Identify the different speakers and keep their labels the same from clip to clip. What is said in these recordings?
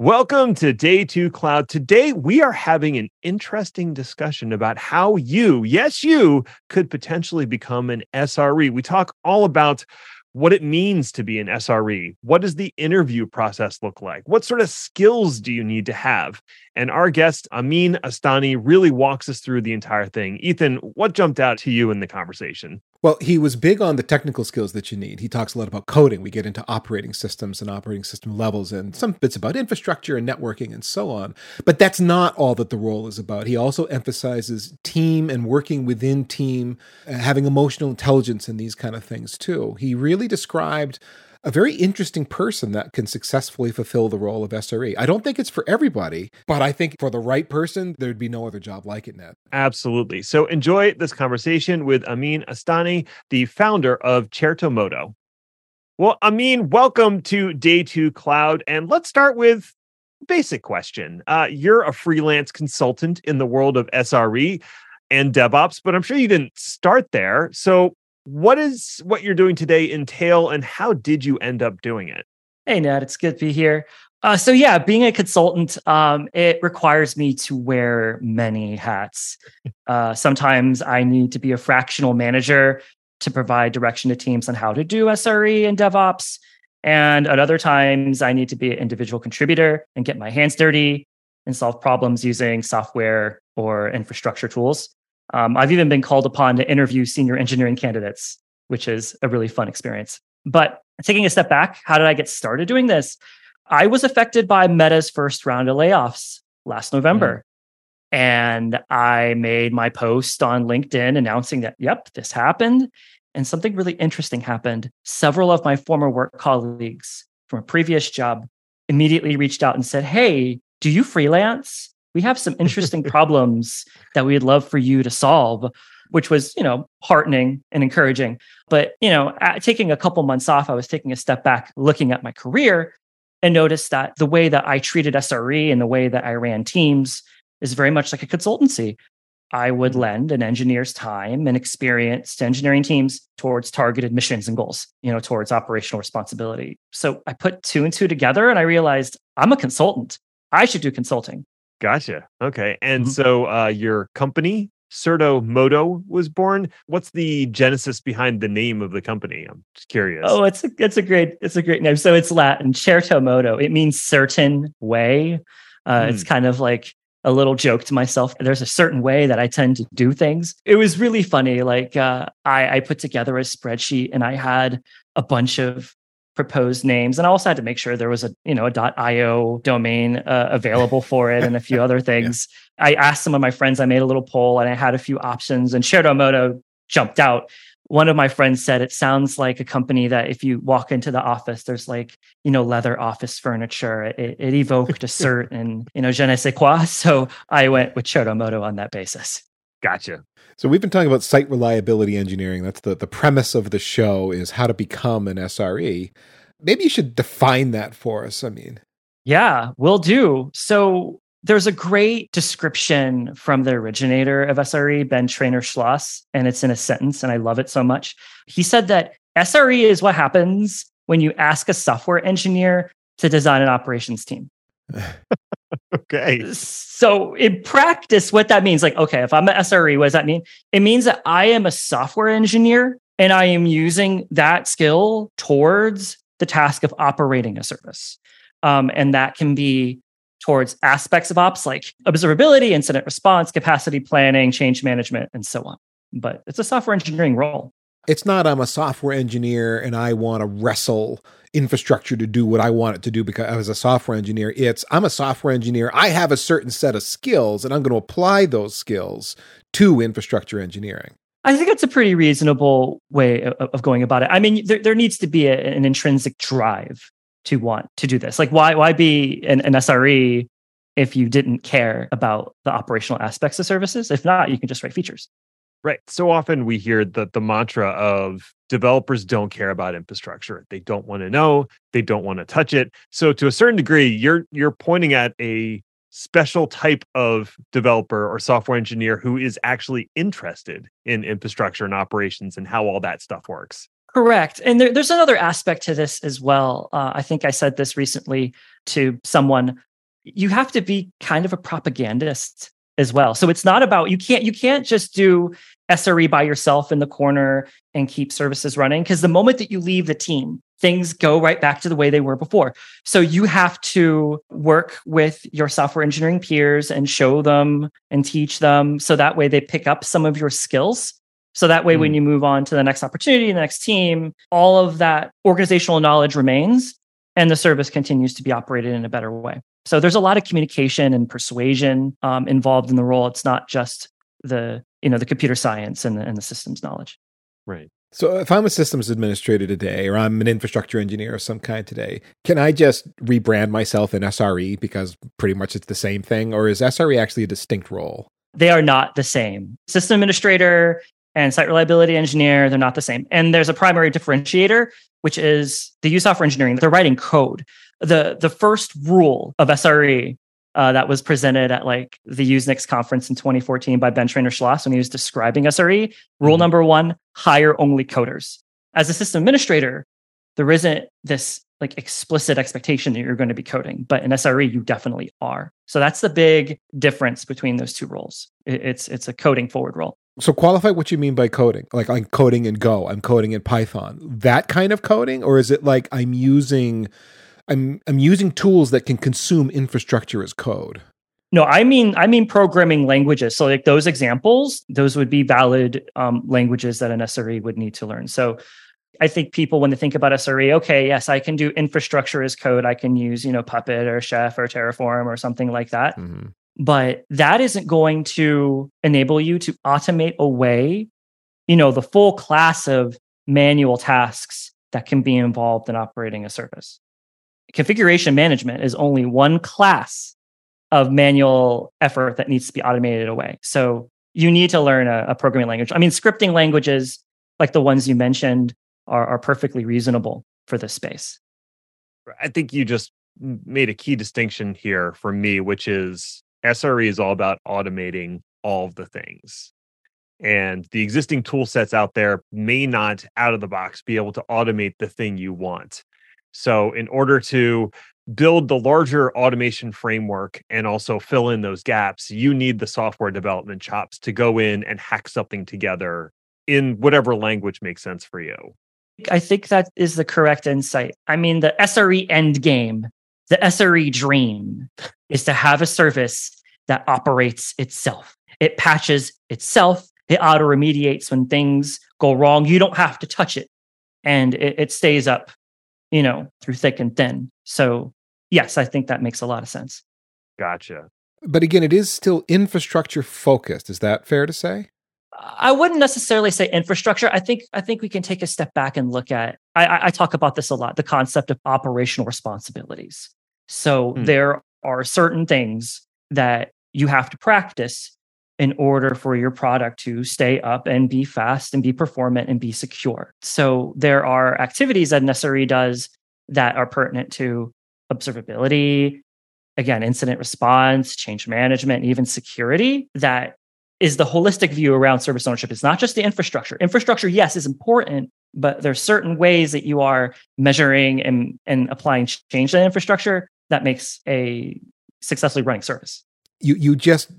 Speaker 1: Welcome to Day 2 Cloud. Today, we are having an interesting discussion about how you, yes, you, could potentially become an SRE. We talk all about what it means to be an SRE. What does the interview process look like? What sort of skills do you need to have? And our guest, Amin Astaneh, really walks us through the entire thing. Ethan, what jumped out to you in the conversation?
Speaker 2: Well, he was big on the technical skills that you need. He talks a lot about coding. We get into operating systems and operating system levels and some bits about infrastructure and networking and so on. But that's not all that the role is about. He also emphasizes team and working within team, uh, having emotional intelligence and these kind of things too. He really described a very interesting person that can successfully fulfill the role of SRE. I don't think it's for everybody, but I think for the right person, there'd be no other job like it, Ned.
Speaker 1: Absolutely. So enjoy this conversation with Amin Astaneh, the founder of Certo Modo. Well, Amin, welcome to Day Two Cloud. And let's start with basic question. Uh, you're a freelance consultant in the world of SRE and DevOps, but I'm sure you didn't start there. So what is what you're doing today entail and how did you end up doing it?
Speaker 3: Hey, Ned, it's good to be here. Uh, so yeah, being a consultant, um, it requires me to wear many hats. Uh, sometimes I need to be a fractional manager to provide direction to teams on how to do SRE and DevOps. And at other times, I need to be an individual contributor and get my hands dirty and solve problems using software or infrastructure tools. Um, I've even been called upon to interview senior engineering candidates, which is a really fun experience. But taking a step back, how did I get started doing this? I was affected by Meta's first round of layoffs last November. Mm. And I made my post on LinkedIn announcing that, yep, this happened. And something really interesting happened. Several of my former work colleagues from a previous job immediately reached out and said, Hey, do you freelance? We have some interesting problems that we'd love for you to solve which was you know heartening and encouraging. But you know taking a couple months off i was taking a step back looking at my career and noticed that the way that i treated sre and the way that i ran teams is very much like a consultancy. I would mm-hmm. lend an engineer's time and experience to engineering teams towards targeted missions and goals you know towards operational responsibility. So i put two and two together and i realized i'm a consultant. I should do consulting
Speaker 1: Gotcha. Okay. And mm-hmm. so uh, your company, Certo Modo, was born. What's the genesis behind the name of the company? I'm just curious.
Speaker 3: Oh, it's a, it's a great it's a great name. So it's Latin, Certo Modo. It means certain way. Uh, mm. It's kind of like a little joke to myself. There's a certain way that I tend to do things. It was really funny. Like uh, I, I put together a spreadsheet and I had a bunch of proposed names. And i also had to make sure there was a you know a. io domain uh, available for it and a few other things. Yeah. i asked some of my friends i made a little poll and i had a few options and Certo Modo jumped out. One of my friends said it sounds like a company that if you walk into the office there's like you know leather office furniture. It, it evoked a certain you know je ne sais quoi. So i went with Certo Modo on that basis
Speaker 1: Gotcha.
Speaker 2: So we've been talking about site reliability engineering. That's the, the premise of the show is how to become an SRE. Maybe you should define that for us. I mean,
Speaker 3: yeah, we'll do. So there's a great description from the originator of SRE, Ben Treynor Sloss, and it's in a sentence, and I love it so much. He said that SRE is what happens when you ask a software engineer to design an operations team.
Speaker 1: okay.
Speaker 3: So in practice, what that means, like, okay, if I'm an SRE, what does that mean? It means that I am a software engineer and I am using that skill towards the task of operating a service. Um, and that can be towards aspects of ops like observability, incident response, capacity planning, change management, and so on. But it's a software engineering role.
Speaker 2: It's not I'm a software engineer and I want to wrestle infrastructure to do what I want it to do because I was a software engineer. It's I'm a software engineer. I have a certain set of skills and I'm going to apply those skills to infrastructure engineering.
Speaker 3: I think that's a pretty reasonable way of, of going about it. I mean, there, there needs to be a, an intrinsic drive to want to do this. Like, why why be an, an SRE if you didn't care about the operational aspects of services? If not, you can just write features.
Speaker 1: Right. So often we hear the the mantra of developers don't care about infrastructure. They don't want to know, they don't want to touch it. So to a certain degree, you're you're pointing at a special type of developer or software engineer who is actually interested in infrastructure and operations and how all that stuff works.
Speaker 3: Correct. And there, there's another aspect to this as well. Uh, I think I said this recently to someone. you have to be kind of a propagandist as well. So it's not about you can't you can't just do SRE by yourself in the corner and keep services running because the moment that you leave the team, things go right back to the way they were before. So you have to work with your software engineering peers and show them and teach them so that way they pick up some of your skills. So that way, mm. when you move on to the next opportunity, the next team, all of that organizational knowledge remains and the service continues to be operated in a better way. So there's a lot of communication and persuasion um, involved in the role. It's not just the you know the computer science and the, and the systems knowledge.
Speaker 1: Right.
Speaker 2: So if I'm a systems administrator today, or I'm an infrastructure engineer of some kind today, can I just rebrand myself in SRE because pretty much it's the same thing, or is SRE actually a distinct role?
Speaker 3: They are not the same. System administrator and site reliability engineer, they're not the same. And there's a primary differentiator, which is the use software engineering. They're writing code. The the first rule of SRE uh, that was presented at like the Usenix conference in 2014 by Ben Treynor Sloss when he was describing SRE. Rule mm-hmm. number one: hire only coders. As a system administrator, there isn't this like explicit expectation that you're going to be coding, but in SRE you definitely are. So that's the big difference between those two roles. It's it's a coding forward role.
Speaker 2: So qualify what you mean by coding. Like I'm coding in Go, I'm coding in Python. That kind of coding, or is it like I'm using I'm I'm using tools that can consume infrastructure as code.
Speaker 3: No, I mean I mean programming languages. So like those examples, those would be valid um, languages that an SRE would need to learn. So I think people when they think about SRE, okay, yes, I can do infrastructure as code. I can use you know Puppet or Chef or Terraform or something like that. Mm-hmm. But that isn't going to enable you to automate away, you know, the full class of manual tasks that can be involved in operating a service configuration management is only one class of manual effort that needs to be automated away. So you need to learn a, a programming language. I mean, scripting languages like the ones you mentioned are, are perfectly reasonable for this space.
Speaker 1: I think you just made a key distinction here for me, which is SRE is all about automating all of the things. And the existing tool sets out there may not out of the box be able to automate the thing you want. So, in order to build the larger automation framework and also fill in those gaps, you need the software development chops to go in and hack something together in whatever language makes sense for you.
Speaker 3: I think that is the correct insight. I mean, the SRE end game, the SRE dream is to have a service that operates itself. It patches itself, it auto remediates when things go wrong. You don't have to touch it, and it, it stays up you know, through thick and thin. So, yes, I think that makes a lot of sense.
Speaker 1: Gotcha.
Speaker 2: But again, it is still infrastructure focused. Is that fair to say?
Speaker 3: I wouldn't necessarily say infrastructure. I think I think we can take a step back and look at. I, I talk about this a lot: the concept of operational responsibilities. So hmm. there are certain things that you have to practice in order for your product to stay up and be fast and be performant and be secure. So there are activities that SRE does that are pertinent to observability, again, incident response, change management, even security that is the holistic view around service ownership. It's not just the infrastructure. Infrastructure, yes, is important, but there's certain ways that you are measuring and, and applying change to infrastructure that makes a successfully running service
Speaker 2: you you just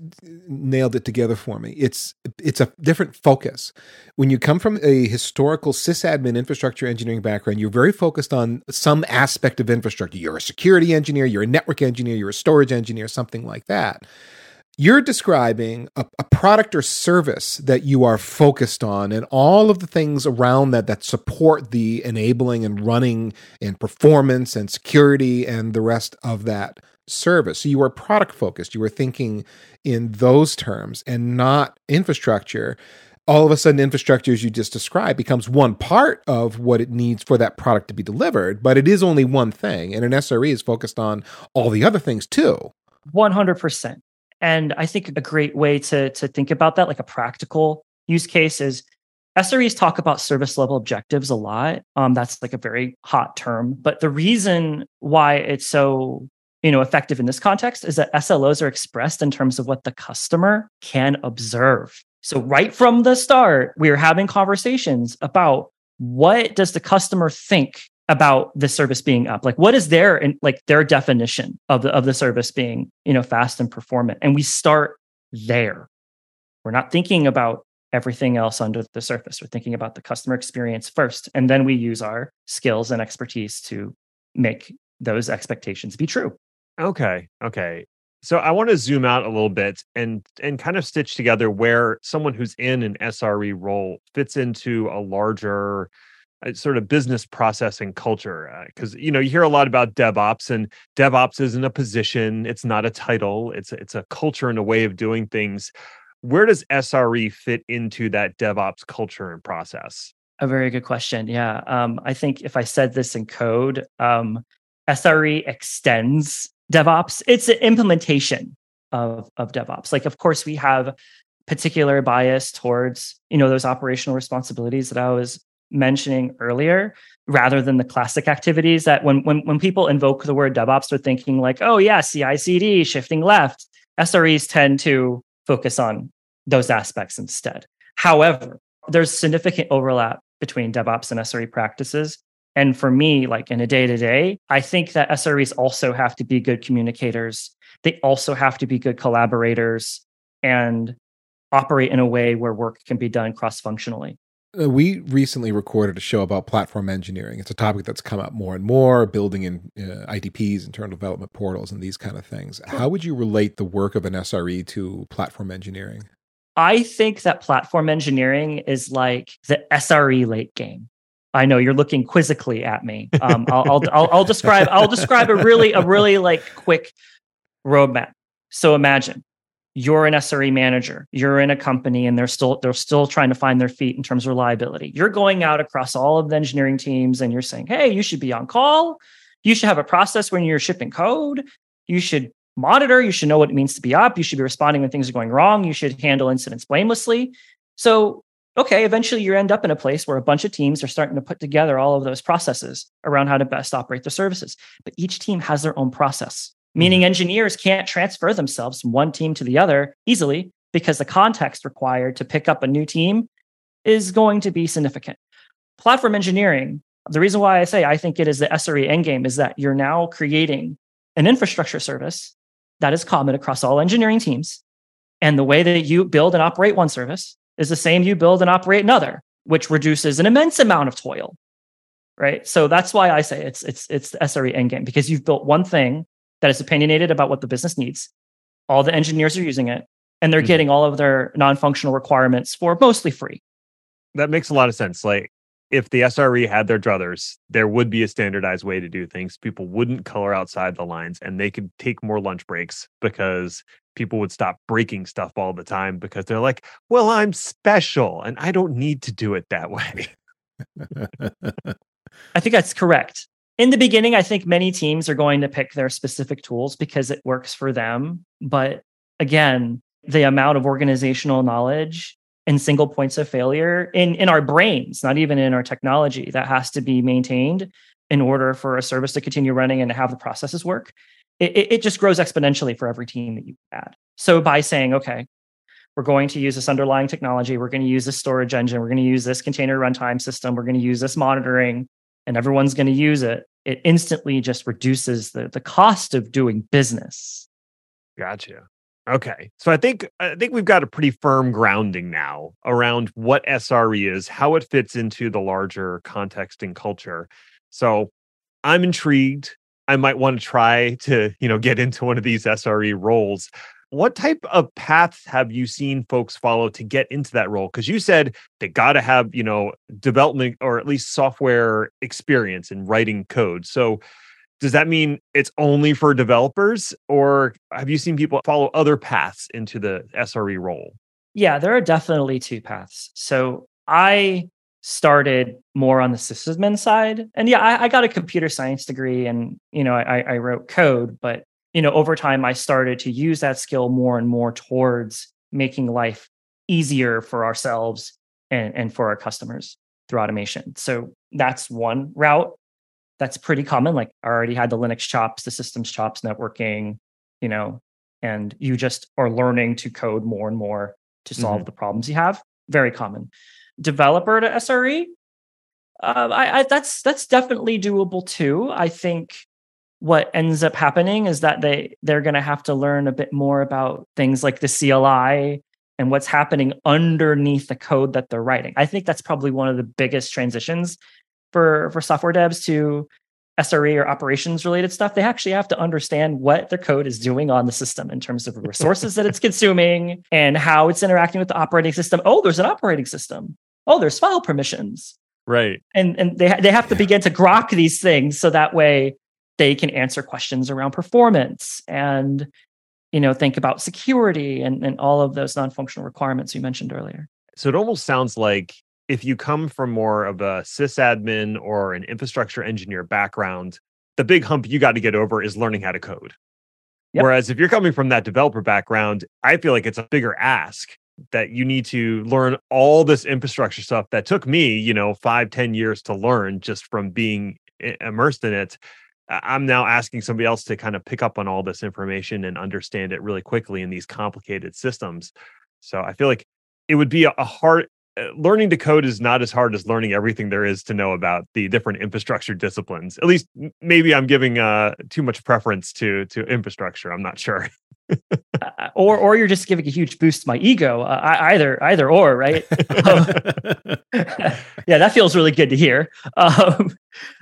Speaker 2: nailed it together for me. It's it's a different focus. When you come from a historical sysadmin infrastructure engineering background, you're very focused on some aspect of infrastructure. You're a security engineer, you're a network engineer, you're a storage engineer, something like that. You're describing a, a product or service that you are focused on and all of the things around that that support the enabling and running and performance and security and the rest of that service. So you were product focused. You were thinking in those terms and not infrastructure. All of a sudden, infrastructure, as you just described, becomes one part of what it needs for that product to be delivered, but it is only one thing. And an SRE is focused on all the other things too.
Speaker 3: 100%. And I think a great way to, to think about that, like a practical use case, is SREs talk about service level objectives a lot. Um, that's like a very hot term. But the reason why it's so you know effective in this context is that SLOs are expressed in terms of what the customer can observe. So right from the start, we are having conversations about what does the customer think about the service being up? Like what is their and like their definition of the of the service being you know fast and performant? And we start there. We're not thinking about everything else under the surface. We're thinking about the customer experience first and then we use our skills and expertise to make those expectations be true
Speaker 1: okay okay. So i want to zoom out a little bit and and kind of stitch together where someone who's in an sre role fits into a larger sort of business processing culture because uh, you know you hear a lot about devops and devops isn't a position it's not a title it's it's a culture and a way of doing things. Where does sre fit into that devops culture and process?
Speaker 3: A very good question yeah. Um, i think if i said this in code um, sre extends devops it's an implementation of of devops like of course we have particular bias towards you know those operational responsibilities that i was mentioning earlier rather than the classic activities that when when when people invoke the word DevOps, they're thinking like, oh yeah, CI/CD, shifting left. SREs tend to focus on those aspects instead. However, there's significant overlap between DevOps and SRE practices. And for me, like in a day to day, I think that SREs also have to be good communicators. They also have to be good collaborators and operate in a way where work can be done cross functionally.
Speaker 2: Uh, we recently recorded a show about platform engineering. It's a topic that's come up more and more, building in uh, IDPs, internal development portals, and these kind of things. How would you relate the work of an SRE to platform engineering?
Speaker 3: I think that platform engineering is like the SRE late game. I know you're looking quizzically at me. Um, I'll, I'll, I'll, I'll describe I'll describe a really a really like quick roadmap. So imagine you're an SRE manager, you're in a company and they're still they're still trying to find their feet in terms of reliability. You're going out across all of the engineering teams and you're saying, "Hey, you should be on call. You should have a process when you're shipping code. You should monitor, you should know what it means to be up, you should be responding when things are going wrong, you should handle incidents blamelessly." So, okay, eventually you end up in a place where a bunch of teams are starting to put together all of those processes around how to best operate their services. But each team has their own process meaning mm-hmm. engineers can't transfer themselves from one team to the other easily because the context required to pick up a new team is going to be significant. Platform engineering, the reason why I say I think it is the SRE endgame is that you're now creating an infrastructure service that is common across all engineering teams. And the way that you build and operate one service is the same you build and operate another, which reduces an immense amount of toil. Right. So that's why I say it's it's it's the SRE endgame because you've built one thing that is opinionated about what the business needs. All the engineers are using it, and they're mm-hmm. getting all of their non-functional requirements for mostly free.
Speaker 1: That makes a lot of sense. Like if the SRE had their druthers, there would be a standardized way to do things. People wouldn't color outside the lines and they could take more lunch breaks because people would stop breaking stuff all the time because they're like, well, I'm special and I don't need to do it that way.
Speaker 3: I think that's correct in the beginning, I think many teams are going to pick their specific tools because it works for them. But again, the amount of organizational knowledge and single points of failure in, in our brains, not even in our technology, that has to be maintained in order for a service to continue running and to have the processes work. It, it just grows exponentially for every team that you add. So by saying, okay, we're going to use this underlying technology, we're going to use this storage engine, we're going to use this container runtime system, we're going to use this monitoring, and everyone's going to use it it instantly just reduces the the cost of doing business.
Speaker 1: Gotcha. Okay. So I think I think we've got a pretty firm grounding now around what SRE is, how it fits into the larger context and culture. So I'm intrigued. I might want to try to, you know, get into one of these SRE roles. What type of paths have you seen folks follow to get into that role? Because you said they got to have you know development or at least software experience in writing code. So does that mean it's only for developers or have you seen people follow other paths into the sre role?
Speaker 3: Yeah there are definitely two paths. So i started more on the sysadmin side and yeah I, I got a computer science degree and you know I, I wrote code but you know, over time, I started to use that skill more and more towards making life easier for ourselves and, and for our customers through automation. So that's one route that's pretty common. Like I already had the Linux chops, the systems chops, networking, you know, and you just are learning to code more and more to solve mm-hmm. the problems you have. Very common. Developer to SRE. Uh, I, I, that's that's definitely doable too. I think what ends up happening is that they they're going to have to learn a bit more about things like the CLI and what's happening underneath the code that they're writing. I think that's probably one of the biggest transitions for for software devs to SRE or operations related stuff. They actually have to understand what their code is doing on the system in terms of resources that it's consuming and how it's interacting with the operating system. Oh, there's an operating system. Oh, there's file permissions.
Speaker 1: Right.
Speaker 3: And and they they have to begin to grok these things so that way they can answer questions around performance and you know think about security and, and all of those non-functional requirements you mentioned earlier
Speaker 1: so it almost sounds like if you come from more of a sysadmin or an infrastructure engineer background the big hump you got to get over is learning how to code yep. whereas if you're coming from that developer background i feel like it's a bigger ask that you need to learn all this infrastructure stuff that took me you know five ten years to learn just from being immersed in it I'm now asking somebody else to kind of pick up on all this information and understand it really quickly in these complicated systems. So I feel like it would be a hard uh, learning to code is not as hard as learning everything there is to know about the different infrastructure disciplines. At least maybe I'm giving uh, too much preference to to infrastructure. I'm not sure.
Speaker 3: or or you're just giving a huge boost to my ego. Uh, either either or, right? um, yeah, that feels really good to hear. Um,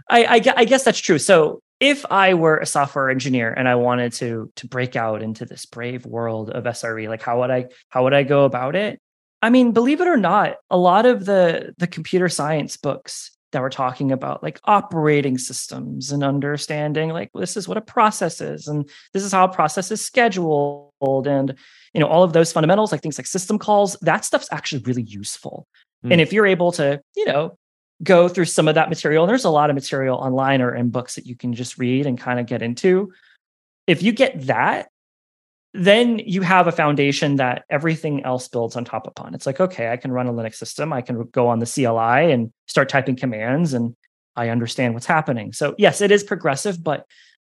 Speaker 3: I, I, I guess that's true. So if I were a software engineer and I wanted to to break out into this brave world of SRE, like how would I how would I go about it? I mean, believe it or not, a lot of the the computer science books that we're talking about like operating systems and understanding like this is what a process is and this is how a process is scheduled and you know all of those fundamentals like things like system calls that stuff's actually really useful mm. and if you're able to you know go through some of that material. And there's a lot of material online or in books that you can just read and kind of get into. If you get that, then you have a foundation that everything else builds on top upon. It's like, okay, I can run a Linux system. I can go on the CLI and start typing commands and I understand what's happening. So yes, it is progressive, but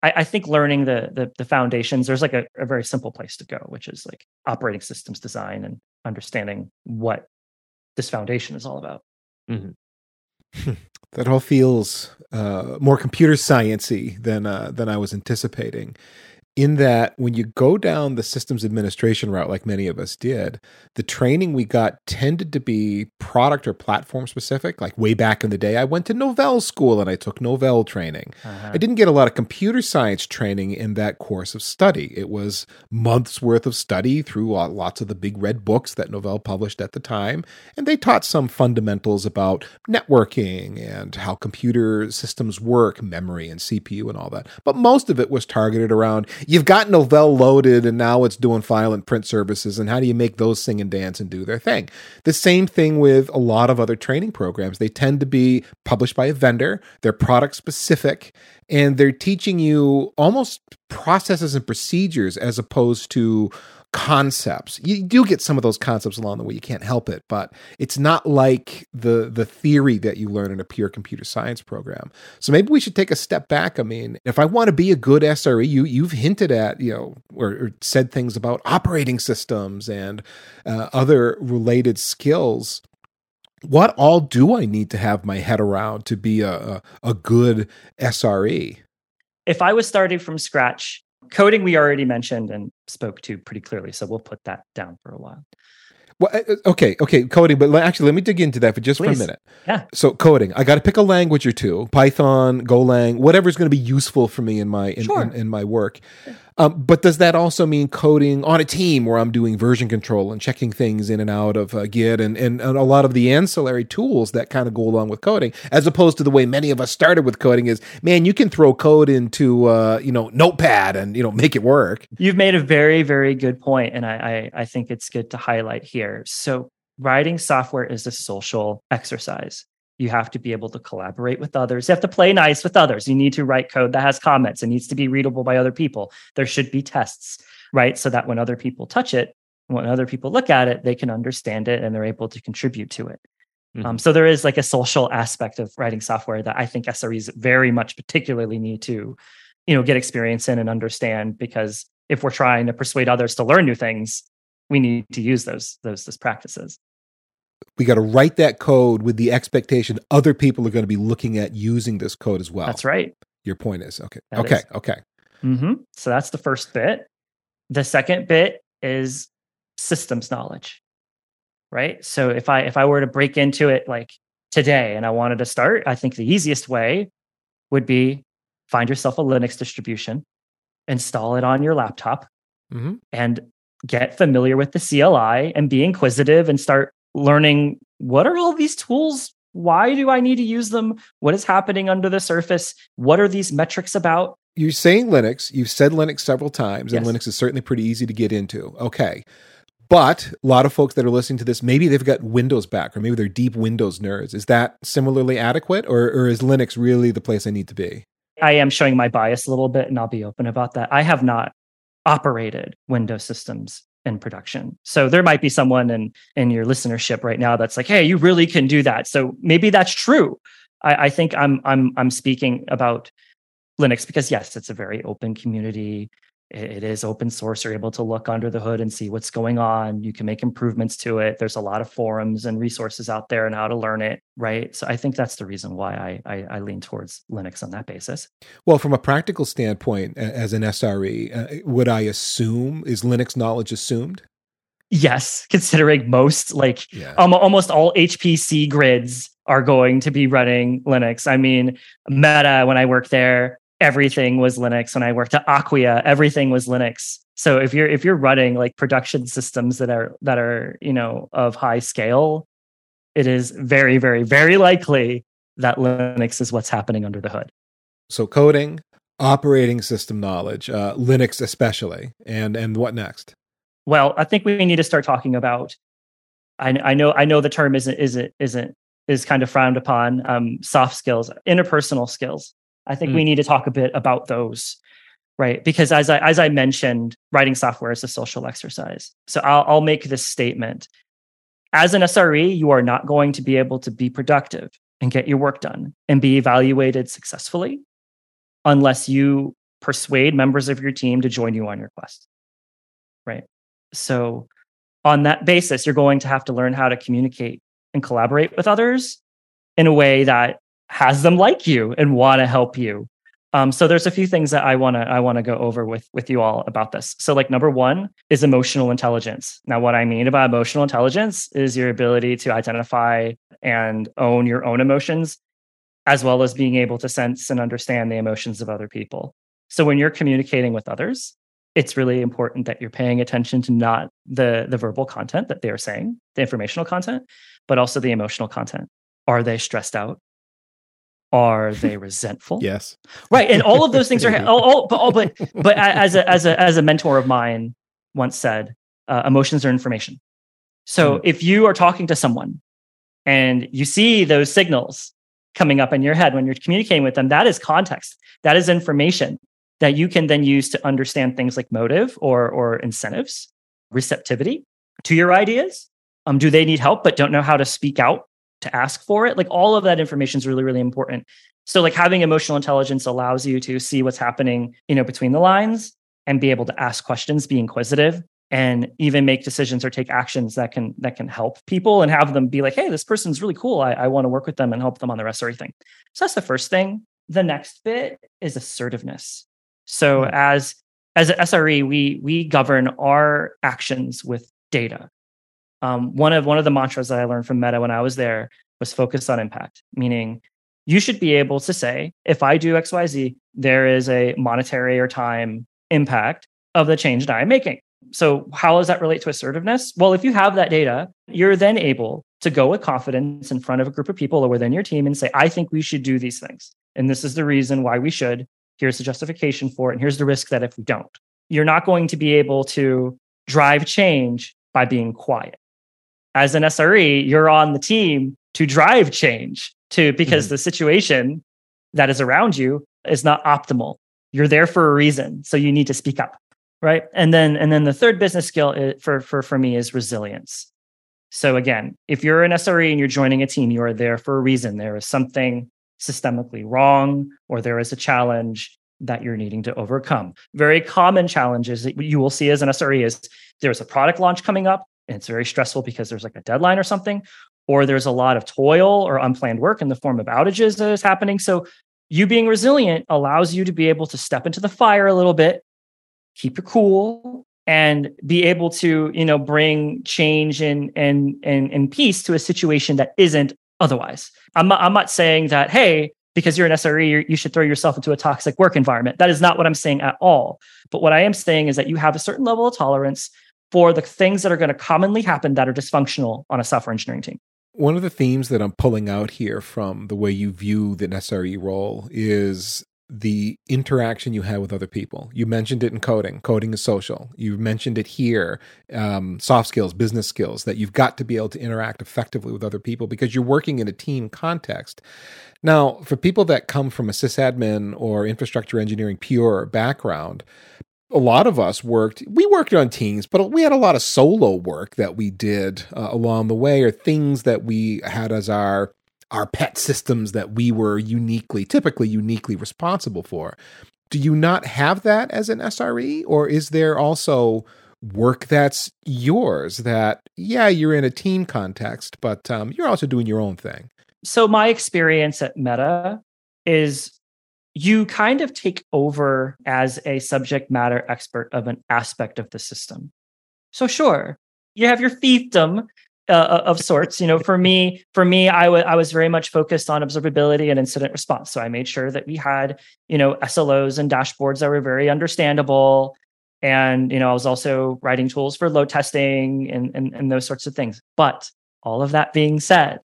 Speaker 3: I, I think learning the, the, the foundations, there's like a, a very simple place to go, which is like operating systems design and understanding what this foundation is all about.
Speaker 1: Mm-hmm.
Speaker 2: that all feels uh, more computer sciency than uh, than I was anticipating in that when you go down the systems administration route, like many of us did, the training we got tended to be product or platform specific. Like way back in the day, I went to Novell school and I took Novell training. Uh-huh. I didn't get a lot of computer science training in that course of study. It was months worth of study through lots of the big red books that Novell published at the time. And they taught some fundamentals about networking and how computer systems work, memory and CPU and all that. But most of it was targeted around you've got Novell loaded and now it's doing file and print services. And how do you make those sing and dance and do their thing? The same thing with a lot of other training programs. They tend to be published by a vendor, they're product specific, and they're teaching you almost processes and procedures as opposed to concepts. You do get some of those concepts along the way. You can't help it, but it's not like the the theory that you learn in a pure computer science program. So maybe we should take a step back. I mean, if I want to be a good SRE, you you've hinted at you know or, or said things about operating systems and uh, other related skills. What all do I need to have my head around to be a, a, a good SRE?
Speaker 3: If I was starting from scratch, coding we already mentioned and spoke to pretty clearly so we'll put that down for a while
Speaker 2: well, uh, uh, okay, okay, coding, but actually, let me dig into that for just Please. for a minute.
Speaker 3: Yeah.
Speaker 2: So, coding, I got to pick a language or two: Python, Golang, whatever's going to be useful for me in my in, sure. in, in my work. Um, but does that also mean coding on a team where I'm doing version control and checking things in and out of uh, Git and, and, and a lot of the ancillary tools that kind of go along with coding, as opposed to the way many of us started with coding is, man, you can throw code into uh, you know Notepad and you know make it work.
Speaker 3: You've made a very very good point, and I, I, I think it's good to highlight here. So writing software is a social exercise you have to be able to collaborate with others. You have to play nice with others. You need to write code that has comments. It needs to be readable by other people. There should be tests, right? So that when other people touch it, when other people look at it, they can understand it and they're able to contribute to it. Mm-hmm. Um, so there is like a social aspect of writing software that I think SREs very much particularly need to, you know, get experience in and understand because if we're trying to persuade others to learn new things, we need to use those those those practices.
Speaker 2: We got to write that code with the expectation other people are going to be looking at using this code as well.
Speaker 3: That's right.
Speaker 2: Your point is okay.
Speaker 3: That
Speaker 2: okay.
Speaker 3: is.
Speaker 2: Okay.
Speaker 3: hmm So that's the first bit. The second bit is systems knowledge, right? So if I if I were to break into it like today and I wanted to start, I think the easiest way would be find yourself a Linux distribution, install it on your laptop,
Speaker 2: hmm
Speaker 3: and get familiar with the CLI and be inquisitive and start learning what are all these tools? Why do I need to use them? What is happening under the surface? What are these metrics about?
Speaker 2: You're saying Linux. You've said Linux several times, and
Speaker 3: Yes.
Speaker 2: Linux is certainly pretty easy to get into. Okay. But a lot of folks that are listening to this, maybe they've got Windows back, or maybe they're deep Windows nerds. Is that similarly adequate, or, or is Linux really the place I need to be?
Speaker 3: I am showing my bias a little bit, and I'll be open about that. I have not operated Windows systems in production. So there might be someone in in your listenership right now that's like, "Hey, you really can do that." So maybe that's true. I, I think I'm I'm I'm speaking about Linux because yes, it's a very open community. It- is open source. You're able to look under the hood and see what's going on. You can make improvements to it. There's a lot of forums and resources out there and how to learn it, right? So I think that's the reason why I, I, I lean towards Linux on that basis.
Speaker 2: Well, from a practical standpoint, as an SRE, uh, would I assume is Linux knowledge assumed?
Speaker 3: Yes, considering most like
Speaker 2: Yeah.
Speaker 3: um, almost all HPC grids are going to be running Linux. I mean, Meta, when I worked there, everything was Linux. When I worked at Acquia, everything was Linux. So if you're if you're running like production systems that are that are you know of high scale, it is very very very likely that Linux is what's happening under the hood.
Speaker 2: So coding, operating system knowledge, uh, Linux especially, and and what next?
Speaker 3: Well, I think we need to start talking about. I, I know I know the term isn't isn't isn't is kind of frowned upon. Um, soft skills, interpersonal skills. I think we mm. need to talk a bit about those, right? Because as I as I mentioned, writing software is a social exercise. So I'll I'll make this statement: as an SRE, you are not going to be able to be productive and get your work done and be evaluated successfully unless you persuade members of your team to join you on your quest. Right. So, on that basis, you're going to have to learn how to communicate and collaborate with others in a way that has them like you and want to help you. Um, so there's a few things that I want to I want to go over with with you all about this. So like number one is emotional intelligence. Now, what I mean about emotional intelligence is your ability to identify and own your own emotions, as well as being able to sense and understand the emotions of other people. So when you're communicating with others, it's really important that you're paying attention to not the the verbal content that they are saying, the informational content, but also the emotional content. Are they stressed out? Are they resentful?
Speaker 2: Yes.
Speaker 3: Right, and all of those things are all, but all, but but as a as a as a mentor of mine once said, uh, emotions are information. So if you are talking to someone and you see those signals coming up in your head when you're communicating with them, that is context. That is information that you can then use to understand things like motive or or incentives, receptivity to your ideas. Um, do they need help but don't know how to speak out to ask for it? Like all of that information is really really important. So like having emotional intelligence allows you to see what's happening, you know, between the lines and be able to ask questions, be inquisitive, and even make decisions or take actions that can that can help people and have them be like, hey, this person's really cool. I, I want to work with them and help them on the rest of everything. So that's the first thing. The next bit is assertiveness. So
Speaker 2: Hmm.
Speaker 3: as as an SRE, we we govern our actions with data. Um, one of one of the mantras that I learned from Meta when I was there was focus on impact, meaning you should be able to say, if I do XYZ, there is a monetary or time impact of the change that I'm making. So, how does that relate to assertiveness? Well, if you have that data, you're then able to go with confidence in front of a group of people or within your team and say, I think we should do these things. And this is the reason why we should. Here's the justification for it. And here's the risk that if we don't, you're not going to be able to drive change by being quiet. As an SRE, you're on the team to drive change to because mm-hmm. the situation that is around you is not optimal. You're there for a reason, so you need to speak up, right? And then and then the third business skill i- for for for me is resilience. So again, if you're an SRE and you're joining a team, you are there for a reason. There is something systemically wrong or there is a challenge that you're needing to overcome. Very common challenges that you will see as an SRE is there's a product launch coming up and it's very stressful because there's like a deadline or something or there's a lot of toil or unplanned work in the form of outages that is happening. So you being resilient allows you to be able to step into the fire a little bit, keep it cool, and be able to, you know, bring change and and and, and peace to a situation that isn't otherwise. I'm not, I'm not saying that, hey, because you're an SRE, you should throw yourself into a toxic work environment. That is not what I'm saying at all. But what I am saying is that you have a certain level of tolerance for the things that are going to commonly happen that are dysfunctional on a software engineering team.
Speaker 2: One of the themes that I'm pulling out here from the way you view the SRE role is the interaction you have with other people. You mentioned it in coding. Coding is social. You mentioned it here, um, soft skills, business skills, that you've got to be able to interact effectively with other people because you're working in a team context. Now, for people that come from a sysadmin or infrastructure engineering pure background, a lot of us worked we worked on teams but we had a lot of solo work that we did uh, along the way or things that we had as our our pet systems that we were uniquely typically uniquely responsible for. Do you not have that as an sre or is there also work that's yours that yeah you're in a team context but um, you're also doing your own thing?
Speaker 3: So my experience at meta is you kind of take over as a subject matter expert of an aspect of the system. So sure, you have your fiefdom uh, uh of sorts. You know, for me, for me, I, w- I was very much focused on observability and incident response. So I made sure that we had, you know, SLOs and dashboards that were very understandable. And, you know, I was also writing tools for load testing and, and, and those sorts of things. But all of that being said,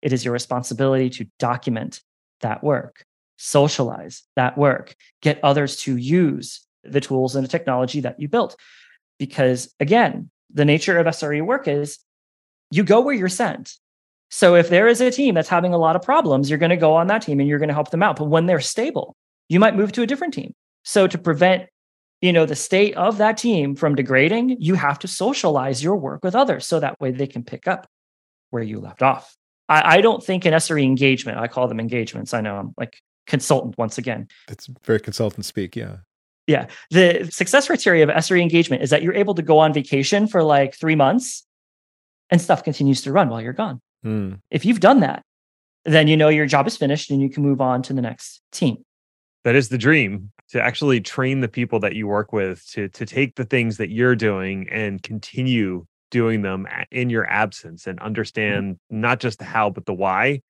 Speaker 3: it is your responsibility to document that work socialize that work, get others to use the tools and the technology that you built. Because again, the nature of SRE work is you go where you're sent. So if there is a team that's having a lot of problems, you're going to go on that team and you're going to help them out. But when they're stable, you might move to a different team. So to prevent you know the state of that team from degrading you have to socialize your work with others so that way they can pick up where you left off I, I, don't think an SRE engagement, I call them engagements. I know I'm like consultant once again.
Speaker 2: It's very consultant speak, yeah.
Speaker 3: Yeah. The success criteria of SRE engagement is that you're able to go on vacation for like three months and stuff continues to run while you're gone. Mm. If you've done that, then you know your job is finished and you can move on to the next team.
Speaker 1: That is the dream to actually train the people that you work with to to take the things that you're doing and continue doing them in your absence and mm-hmm. understand mm-hmm. not just the how but the why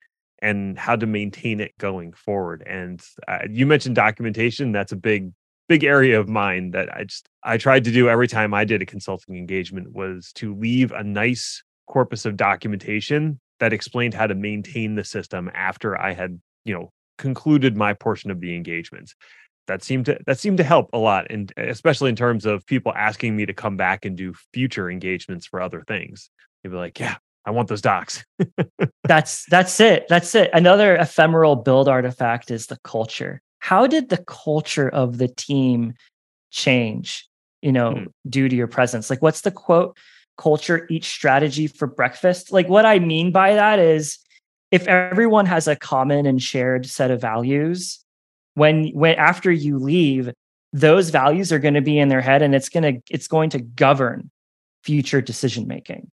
Speaker 1: and how to maintain it going forward. And uh, you mentioned documentation. That's a big, big area of mine that I just I tried to do every time I did a consulting engagement was to leave a nice corpus of documentation that explained how to maintain the system after I had, you know, concluded my portion of the engagement. That seemed to that seemed to help a lot, and especially in terms of people asking me to come back and do future engagements for other things. They'd be like, "Yeah, I want those docs.
Speaker 3: that's that's it. That's it. Another ephemeral build artifact is the culture. How did the culture of the team change, you know, mm. due to your presence? Like what's the quote? Culture each strategy for breakfast. Like what I mean by that is if everyone has a common and shared set of values, when when after you leave, those values are going to be in their head and it's going to it's going to govern future decision making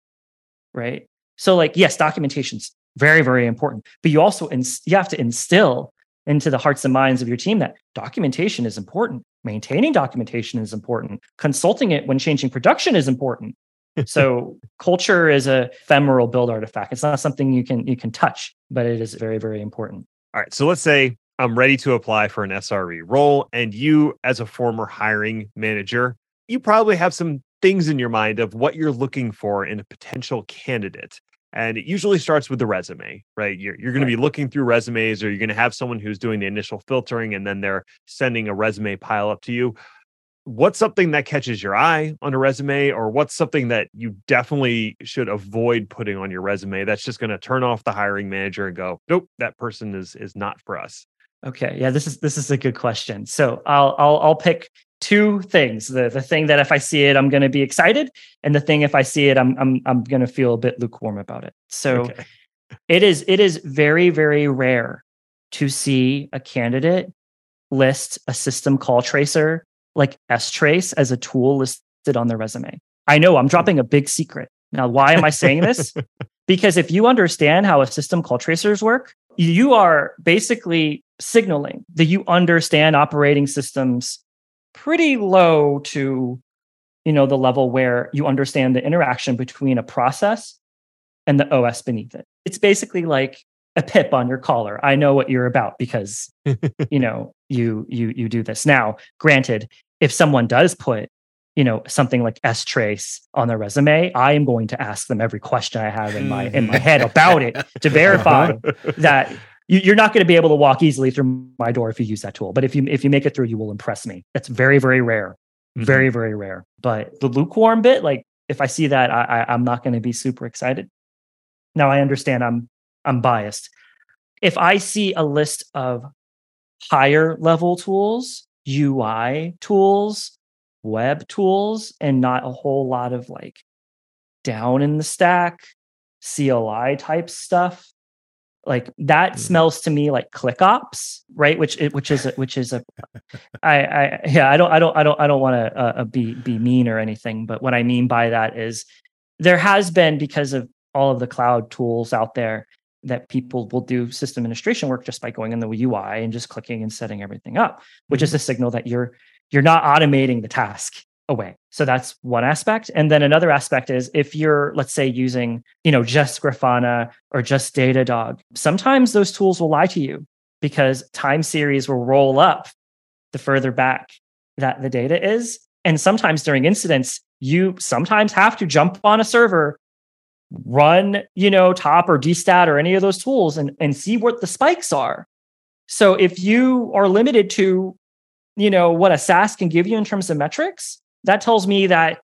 Speaker 3: right so like, yes, documentation's very, very important, but you also, ins- you have to instill into the hearts and minds of your team that documentation is important. Maintaining documentation is important. Consulting it when changing production is important. so culture is a ephemeral build artifact. It's not something you can you can touch, but it is very very important.
Speaker 1: All right. So let's say I'm ready to apply for an SRE role, and you, as a former hiring manager, you probably have some things in your mind of what you're looking for in a potential candidate. And it usually starts with the resume, right? You're, you're going right. to be looking through resumes, or you're going to have someone who's doing the initial filtering and then they're sending a resume pile up to you. What's something that catches your eye on a resume, or what's something that you definitely should avoid putting on your resume that's just going to turn off the hiring manager and go, nope, that person is is not for us.
Speaker 3: Okay, yeah, this is this is a good question. So I'll I'll I'll pick two things. The the thing that if i see it i'm going to be excited and the thing if i see it i'm i'm i'm going to feel a bit lukewarm about it. So okay. it is it is very very rare to see a candidate list a system call tracer like strace as a tool listed on their resume. I know i'm dropping a big secret. Now why am i saying this? Because if you understand how a system call tracers work, you are basically signaling that you understand operating systems pretty low to you know the level where you understand the interaction between a process and the OS beneath it. It's basically like a pip on your collar. I know what you're about because you know you you you do this. Now, granted, if someone does put you know something like strace on their resume i am going to ask them every question i have in my in my head about it to verify that you, are not going to be able to walk easily through my door if you use that tool but if you if you make it through you will impress me that's very very rare mm-hmm. very very rare but the lukewarm bit like if i see that i, I i'm not going to be super excited now i understand i'm i'm biased if i see a list of higher level tools ui tools web tools and not a whole lot of like down in the stack CLI type stuff. Like that mm. smells to me like click ops, right? Which which is a, which is a, I I yeah I don't I don't I don't I don't want to uh, uh, be be mean or anything, but what I mean by that is there has been because of all of the cloud tools out there that people will do system administration work just by going in the UI and just clicking and setting everything up, which is mm-hmm. a signal that you're you're not automating the task away. So that's one aspect. And then another aspect is if you're, let's say, using, you know, just Grafana or just Datadog, sometimes those tools will lie to you because time series will roll up the further back that the data is. And sometimes during incidents, you sometimes have to jump on a server, run, you know, top or dstat or any of those tools and, and see what the spikes are. So if you are limited to you know what a SaaS can give you in terms of metrics, that tells me that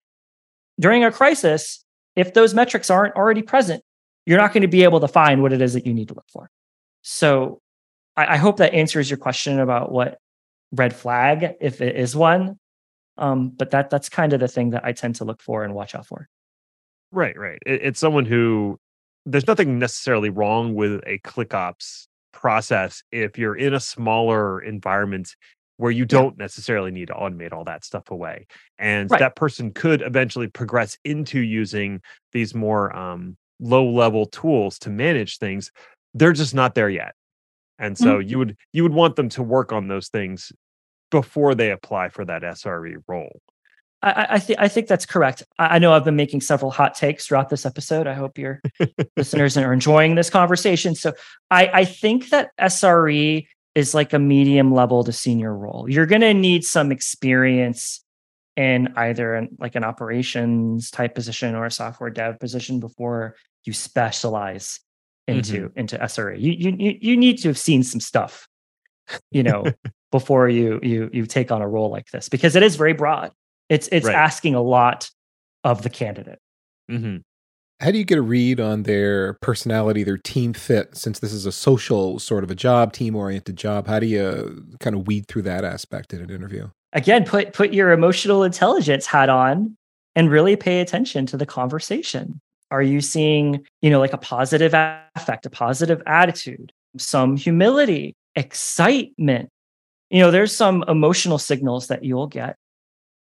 Speaker 3: during a crisis, if those metrics aren't already present, you're not going to be able to find what it is that you need to look for. So I, I hope that answers your question about what red flag, if it is one. Um, but that that's kind of the thing that I tend to look for and watch out for.
Speaker 1: Right, right. It, it's someone who there's nothing necessarily wrong with a ClickOps process if you're in a smaller environment where you don't yeah. necessarily need to automate all that stuff away. And right. that person could eventually progress into using these more um, low level tools to manage things. They're just not there yet. And so mm-hmm. you would you would want them to work on those things before they apply for that SRE role.
Speaker 3: I, I think I think that's correct. I, I know I've been making several hot takes throughout this episode. I hope your listeners are enjoying this conversation. So I, I think that SRE is like a medium level to senior role. You're going to need some experience in either an, like an operations type position or a software dev position before you specialize into mm-hmm. into SRE. You, you you need to have seen some stuff, you know, before you you you take on a role like this because it is very broad. It's it's right. asking a lot of the candidate.
Speaker 2: Mm-hmm how do you get a read on their personality, their team fit? Since this is a social sort of a job, team oriented job, how do you kind of weed through that aspect in an interview?
Speaker 3: Again, put put your emotional intelligence hat on and really pay attention to the conversation. Are you seeing, you know, like a positive affect, a positive attitude, some humility, excitement? You know, there's some emotional signals that you'll get,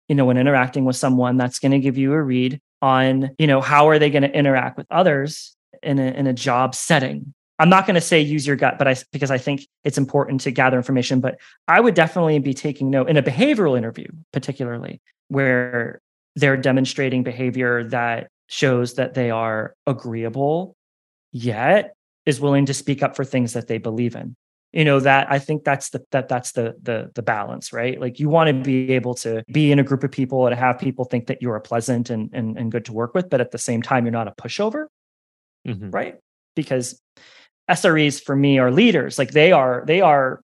Speaker 3: you know, when interacting with someone that's going to give you a read on you know how are they going to interact with others in a, in a job setting. I'm not going to say use your gut but i because i think it's important to gather information but i would definitely be taking note in a behavioral interview particularly where they're demonstrating behavior that shows that they are agreeable yet is willing to speak up for things that they believe in you know that i think that's the that that's the the the balance right? Like you want to be able to be in a group of people and have people think that you're pleasant and and, and good to work with but at the same time you're not a pushover mm-hmm. right? Because sres for me are leaders. Like they are they are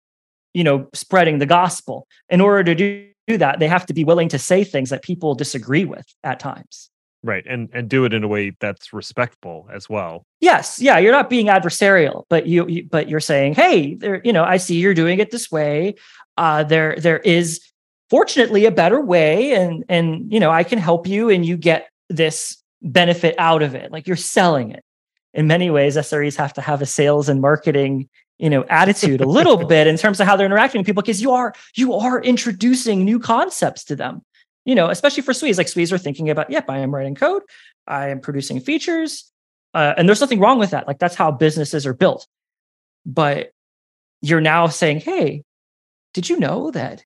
Speaker 3: you know spreading the gospel. In order to do, do that they have to be willing to say things that people disagree with at times
Speaker 1: right and and do it in a way that's respectful as well.
Speaker 3: Yes yeah you're not being adversarial but you, you but you're saying hey there you know i see you're doing it this way. Uh there there is fortunately a better way and and you know i can help you and you get this benefit out of it. Like you're selling it. In many ways sres have to have a sales and marketing you know attitude a little bit in terms of how they're interacting with people because you are you are introducing new concepts to them you know, especially for SWEs, like SWEs are thinking about, yep, I am writing code, I am producing features. uh, and there's nothing wrong with that. Like that's how businesses are built. But you're now saying, hey, did you know that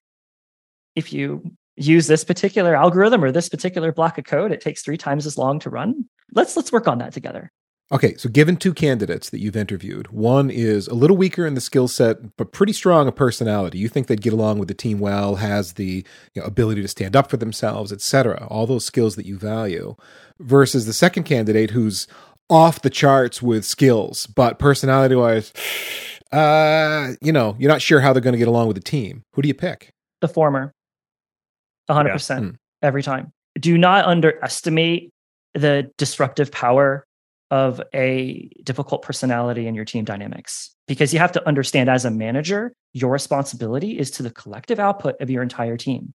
Speaker 3: if you use this particular algorithm or this particular block of code, it takes three times as long to run? Let's let's work on that together.
Speaker 2: Okay, so given two candidates that you've interviewed, one is a little weaker in the skill set, but pretty strong a personality. You think they'd get along with the team well, has the you know, ability to stand up for themselves, etc. All those skills that you value, versus the second candidate who's off the charts with skills, but personality-wise, uh, you know, you're not sure how they're going to get along with the team. Who do you pick?
Speaker 3: The former, hundred yeah. percent hmm. every time. Do not underestimate the disruptive power of a difficult personality in your team dynamics because you have to understand as a manager, your responsibility is to the collective output of your entire team.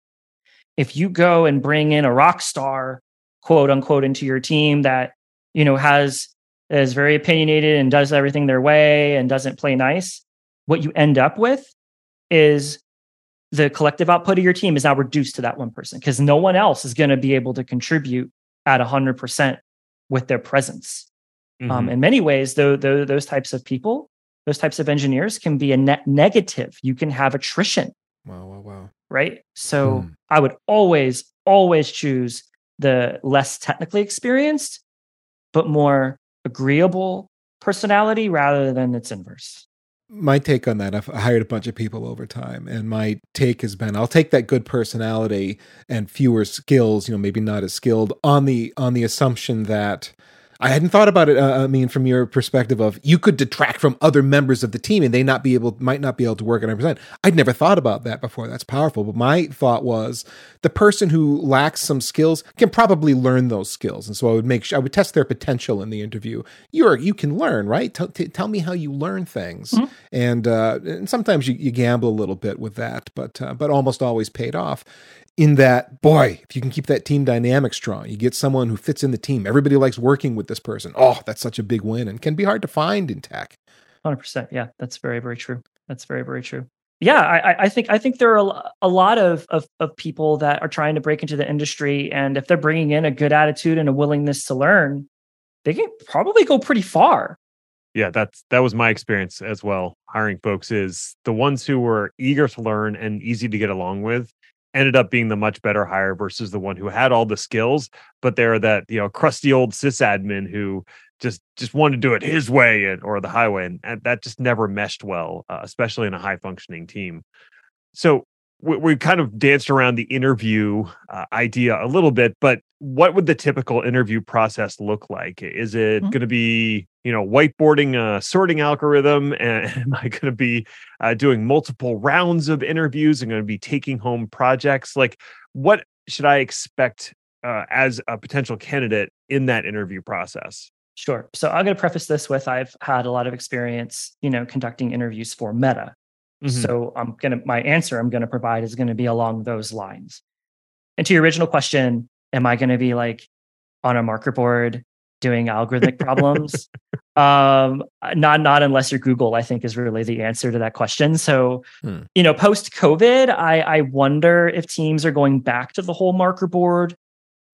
Speaker 3: If you go and bring in a rock star, quote unquote, into your team that, you know, has is very opinionated and does everything their way and doesn't play nice, what you end up with is the collective output of your team is now reduced to that one person because no one else is going to be able to contribute at 100% with their presence. Um, mm-hmm. Um, in many ways, though, though, those types of people, those types of engineers can be a net negative. You can have attrition.
Speaker 2: Wow, wow, wow.
Speaker 3: Right. So hmm. I would always, always choose the less technically experienced, but more agreeable personality rather than its inverse
Speaker 2: my take on that i've hired a bunch of people over time and my take has been i'll take that good personality and fewer skills you know maybe not as skilled on the on the assumption that I hadn't thought about it. Uh, I mean, from your perspective of you could detract from other members of the team and they not be able, might not be able to work at 100%. I'd never thought about that before. That's powerful. But my thought was the person who lacks some skills can probably learn those skills. And so I would make sure I would test their potential in the interview. You're, you can learn, right? T- t- tell me how you learn things. Mm-hmm. And, uh, and sometimes you, you, gamble a little bit with that, but, uh, but almost always paid off in that boy if you can keep that team dynamic strong you get someone who fits in the team. Everybody likes working with this person. Oh that's such a big win and can be hard to find in tech.
Speaker 3: 100% yeah that's very very true. That's very very true. Yeah i, I think i think there are a lot of, of of people that are trying to break into the industry and if they're bringing in a good attitude and a willingness to learn they can probably go pretty far.
Speaker 1: Yeah that's that was my experience as well. Hiring folks is the ones who were eager to learn and easy to get along with ended up being the much better hire versus the one who had all the skills, but they're that you know crusty old sysadmin who just just wanted to do it his way and, or the highway, and, and that just never meshed well, uh, especially in a high functioning team. So we, we, kind of danced around the interview uh, idea a little bit, but what would the typical interview process look like? Is it mm-hmm. going to be you know whiteboarding a sorting algorithm and am i going to be uh, doing multiple rounds of interviews i'm going to be taking home projects? Like what should i expect uh, as a potential candidate in that interview process?
Speaker 3: Sure. So i'm going to preface this with i've had a lot of experience you know conducting interviews for meta. Mm-hmm. so i'm going to my answer i'm going to provide is going to be along those lines. And to your original question am i going to be like on a marker board doing algorithmic problems um not not unless you're google i think is really the answer to that question so hmm. you know post covid i i wonder if teams are going back to the whole marker board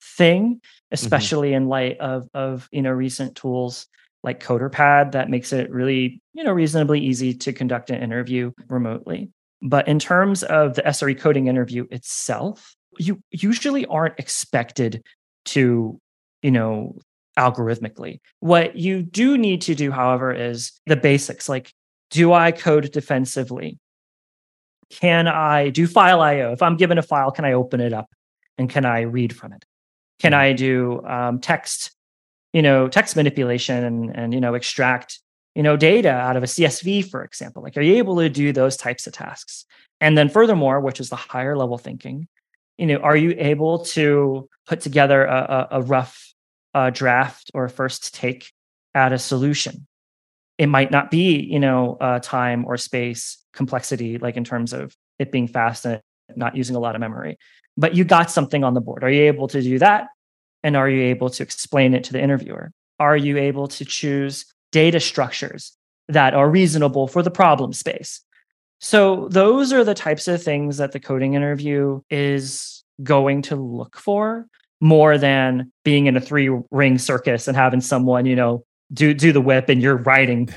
Speaker 3: thing mm-hmm. especially mm-hmm. in light of of you know recent tools like coderpad that makes it really you know reasonably easy to conduct an interview remotely but in terms of the sre coding interview itself you usually aren't expected to you know algorithmically. What you do need to do, however, is the basics like do I code defensively? Can I do file IO? If I'm given a file, can I open it up and can I read from it? Can hmm. I do um, text, you know, text manipulation and, and, you know, extract, you know, data out of a CSV, for example? Like, are you able to do those types of tasks? And then furthermore, which is the higher level thinking, you know, are you able to put together a, a, a rough a draft or first take at a solution. It might not be, you know, uh, time or space complexity, like in terms of it being fast and not using a lot of memory, but you got something on the board. Are you able to do that? And are you able to explain it to the interviewer? Are you able to choose data structures that are reasonable for the problem space? So, those are the types of things that the coding interview is going to look for more than being in a three ring circus and having someone, you know, do do the whip and you're writing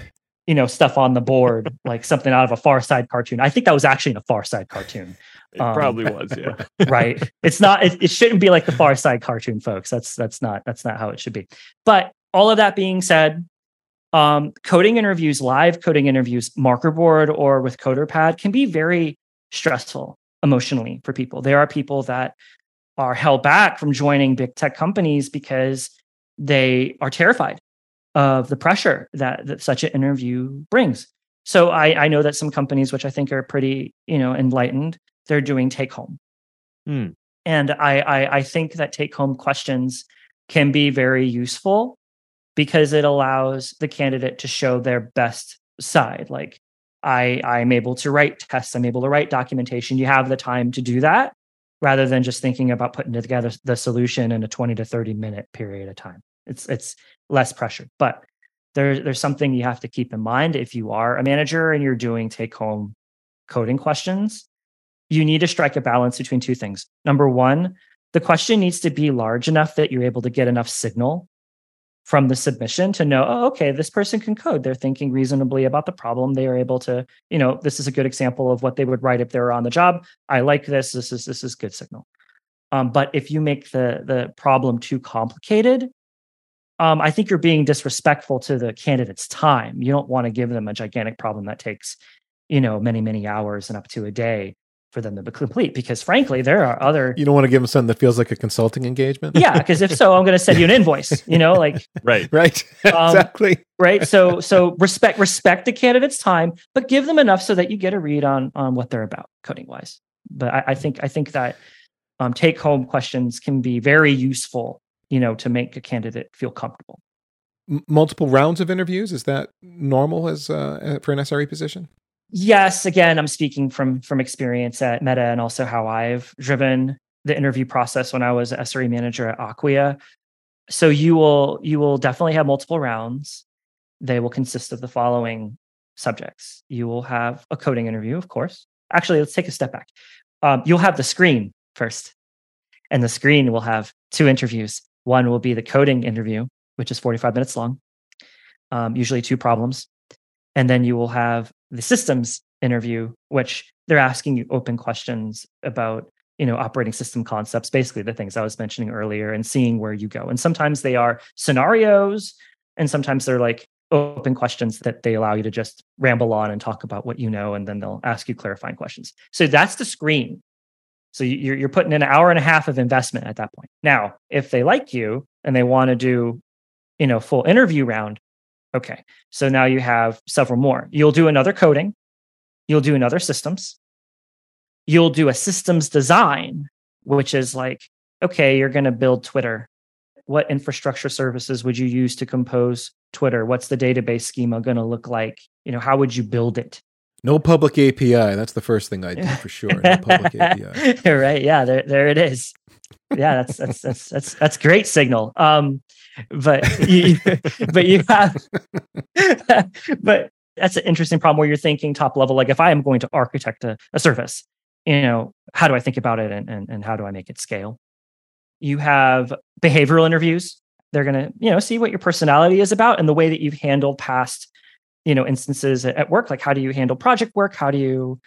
Speaker 3: you know stuff on the board like something out of a far side cartoon. I think that was actually in a far side cartoon.
Speaker 1: It
Speaker 3: Um,
Speaker 1: probably was, yeah.
Speaker 3: right. It's not it, it shouldn't be like the far side cartoon folks. That's that's not that's not how it should be. But all of that being said um coding interviews live coding interviews marker board or with coderpad can be very stressful emotionally for people. There are people that are held back from joining big tech companies because they are terrified of the pressure that, that such an interview brings so I, I know that some companies which i think are pretty you know enlightened they're doing take home
Speaker 1: Hmm.
Speaker 3: and I, I I think that take home questions can be very useful because it allows the candidate to show their best side. Like I I'm able to write tests, I'm able to write documentation. You have the time to do that rather than just thinking about putting together the solution in a 20 to 30 minute period of time. It's it's less pressure. But there, there's something you have to keep in mind if you are a manager and you're doing take home coding questions you need to strike a balance between two things. Number one, the question needs to be large enough that you're able to get enough signal from the submission to know, oh, okay, this person can code. They're thinking reasonably about the problem. They are able to, you know, this is a good example of what they would write if they were on the job. I like this. This is this is good signal. Um, but if you make the the problem too complicated, um, I think you're being disrespectful to the candidate's time. You don't want to give them a gigantic problem that takes, you know, many many hours and up to a day for them to be complete because frankly there are other
Speaker 2: You don't want to give them something that feels like a consulting engagement?
Speaker 3: yeah because if so i'm going to send you an invoice you know like
Speaker 1: Right.
Speaker 2: Right.
Speaker 3: Um,
Speaker 2: exactly.
Speaker 3: right so so respect respect the candidate's time but give them enough so that you get a read on on what they're about coding wise but i, I think i think that um, take home questions can be very useful you know to make a candidate feel comfortable
Speaker 2: M- multiple rounds of interviews is that normal as uh, for an SRE position?
Speaker 3: Yes again i'm speaking from from experience at meta and also how i've driven the interview process when i was sre manager at acquia so you will you will definitely have multiple rounds. They will consist of the following subjects. You will have a coding interview of course. Actually let's take a step back. Um, you'll have the screen first and the screen will have two interviews. One will be the coding interview which is 45 minutes long um, usually two problems and then you will have the systems interview which they're asking you open questions about you know operating system concepts basically the things i was mentioning earlier and seeing where you go. And sometimes they are scenarios and sometimes they're like open questions that they allow you to just ramble on and talk about what you know and then they'll ask you clarifying questions. So that's the screen. So you- you're, you're putting in an hour and a half of investment at that point. Now if they like you and they want to do you know full interview round okay so now you have several more. You'll do another coding. You'll do another systems. You'll do a systems design which is like okay you're going to build twitter. What infrastructure services would you use to compose twitter? What's the database schema going to look like? You know how would you build it
Speaker 2: No public API. That's the first thing I do for sure. No public API.
Speaker 3: right yeah there, there it is yeah that's that's that's that's that's great signal um but you but you have but that's an interesting problem where you're thinking top level like if i am going to architect a, a service you know how do i think about it and, and and how do i make it scale you have behavioral interviews they're going to you know see what your personality is about and the way that you've handled past you know instances at, work like how do you handle project work? How do you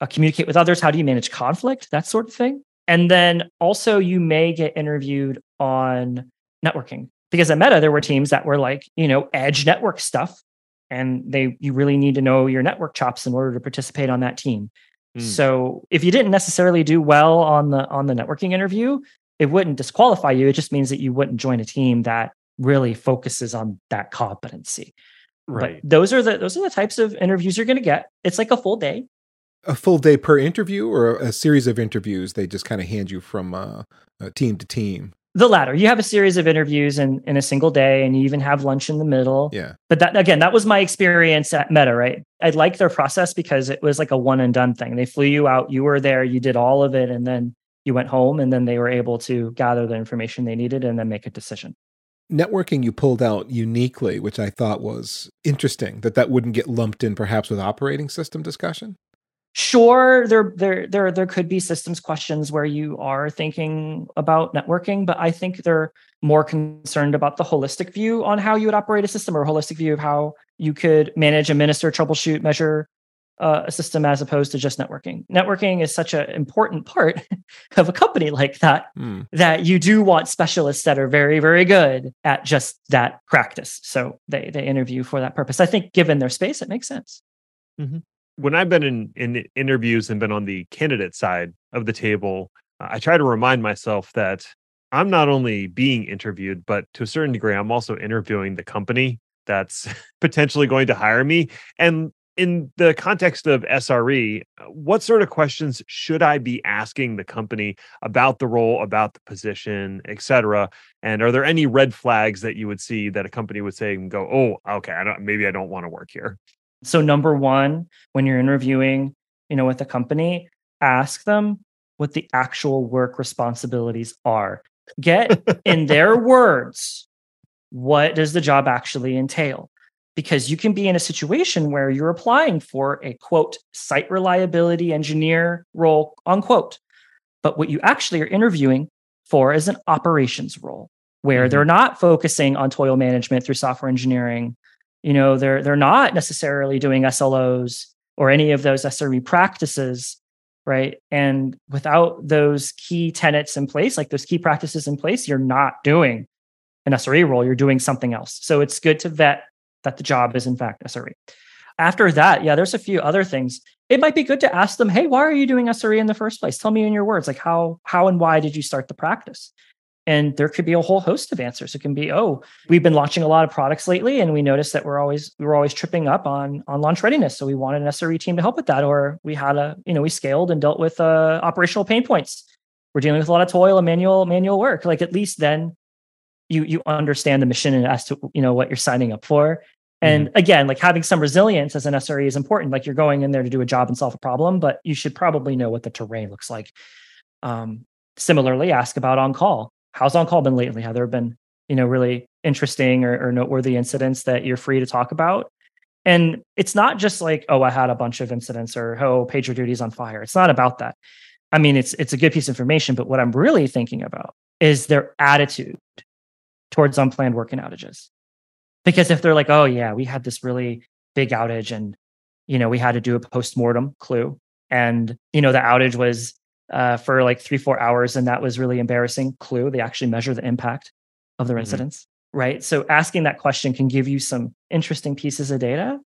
Speaker 3: uh, communicate with others? How do you manage conflict? That sort of thing. And then also you may get interviewed on networking. Because at meta there were teams that were like you know edge network stuff and they you really need to know your network chops in order to participate on that team.
Speaker 1: Hmm.
Speaker 3: so if you didn't necessarily do well on the on the networking interview it wouldn't disqualify you. It just means that you wouldn't join a team that really focuses on that competency
Speaker 1: Right.
Speaker 3: but those are the those are the types of interviews you're going to get. It's like a full day.
Speaker 2: A full day per interview or a series of interviews they just kind of hand you from uh, uh, team to team?
Speaker 3: the latter. You have a series of interviews in, in a single day and you even have lunch in the middle.
Speaker 2: Yeah.
Speaker 3: but that again that was my experience at meta right? I liked their process because it was like a one and done thing. They flew you out you were there you did all of it and then you went home and then they were able to gather the information they needed and then make a decision
Speaker 2: Networking you pulled out uniquely, which I thought was interesting that that wouldn't get lumped in perhaps with operating system discussion.
Speaker 3: sure there there there there could be systems questions where you are thinking about networking but i think they're more concerned about the holistic view on how you would operate a system or a holistic view of how you could manage administer troubleshoot measure uh, a system as opposed to just networking. Networking is such an important part of a company like that mm. that you do want specialists that are very very good at just that practice. So they they interview for that purpose. I think given their space it makes sense.
Speaker 1: Mm-hmm. When I've been in, in interviews and been on the candidate side of the table, I try to remind myself that I'm not only being interviewed, but to a certain degree, I'm also interviewing the company that's potentially going to hire me. And in the context of SRE, what sort of questions should I be asking the company about the role, about the position, et cetera? And are there any red flags that you would see that a company would say and go, "Oh, okay, I don't, maybe I don't want to work here"?
Speaker 3: So number one, when you're interviewing, you know, with a company, ask them what the actual work responsibilities are. Get in their words, what does the job actually entail? Because you can be in a situation where you're applying for a quote site reliability engineer role, unquote. But what you actually are interviewing for is an operations role where mm-hmm. they're not focusing on toil management through software engineering you know they're they're not necessarily doing SLOs or any of those SRE practices right and without those key tenets in place like those key practices in place you're not doing an SRE role you're doing something else so it's good to vet that the job is in fact SRE after that yeah there's a few other things. It might be good to ask them hey why are you doing SRE in the first place? Tell me in your words like how how and why did you start the practice? And there could be a whole host of answers. It can be oh we've been launching a lot of products lately and we noticed that we're always we were always tripping up on on launch readiness so we wanted an sre team to help with that or we had a you know we scaled and dealt with uh, operational pain points. We're dealing with a lot of toil and manual manual work. Like at least then you you understand the mission and as to you know what you're signing up for and mm-hmm. again like having some resilience as an sre is important like you're going in there to do a job and solve a problem but you should probably know what the terrain looks like um, similarly ask about on call how's on call been lately? Have there been, you know, really interesting or, or noteworthy incidents that you're free to talk about? And it's not just like, oh, I had a bunch of incidents or oh, pager duty's on fire. It's not about that. I mean, it's it's a good piece of information, but what I'm really thinking about is their attitude towards unplanned working outages. Because if they're like, oh yeah, we had this really big outage and you know, we had to do a post-mortem clue. And, you know, the outage was uh, for like three, four hours. And that was really embarrassing. Clue, they actually measure the impact of their mm-hmm. incidents, right? So asking that question can give you some interesting pieces of data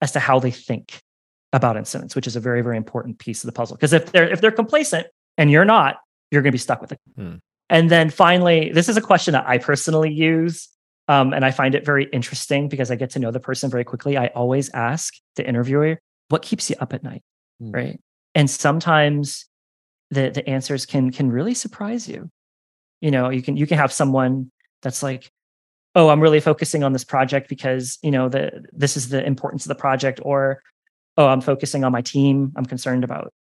Speaker 3: as to how they think about incidents, which is a very, very important piece of the puzzle. Because if they're if they're complacent and you're not, you're going to be stuck with it. Hmm. And then finally, this is a question that I personally use. Um, and I find it very interesting because I get to know the person very quickly. I always ask the interviewer, what keeps you up at night? Hmm. Right. And sometimes the the answers can can really surprise you you know you can you can have someone that's like oh i'm really focusing on this project because you know the this is the importance of the project or oh i'm focusing on my team i'm concerned about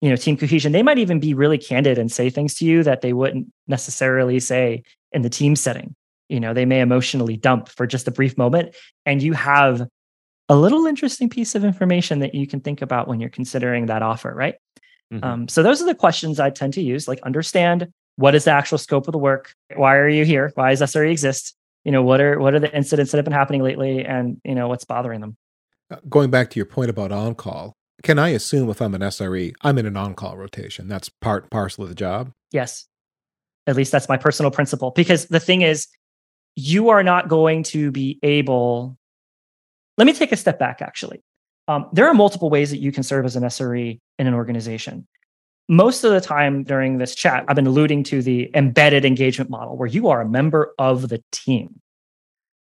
Speaker 3: you know team cohesion they might even be really candid and say things to you that they wouldn't necessarily say in the team setting you know they may emotionally dump for just a brief moment and you have a little interesting piece of information that you can think about when you're considering that offer right Mm-hmm. Um, so those are the questions I tend to use, like understand what is the actual scope of the work? Why are you here? Why does SRE exist? You know, what are what are the incidents that have been happening lately and you know what's bothering them?
Speaker 2: Uh, going back to your point about on-call, can I assume if I'm an SRE, I'm in an on-call rotation? That's part parcel of the job?
Speaker 3: Yes. At least that's my personal principle. Because the thing is, you are not going to be able. Let me take a step back, actually. Um, there are multiple ways that you can serve as an SRE in an organization. Most of the time during this chat, I've been alluding to the embedded engagement model where you are a member of the team.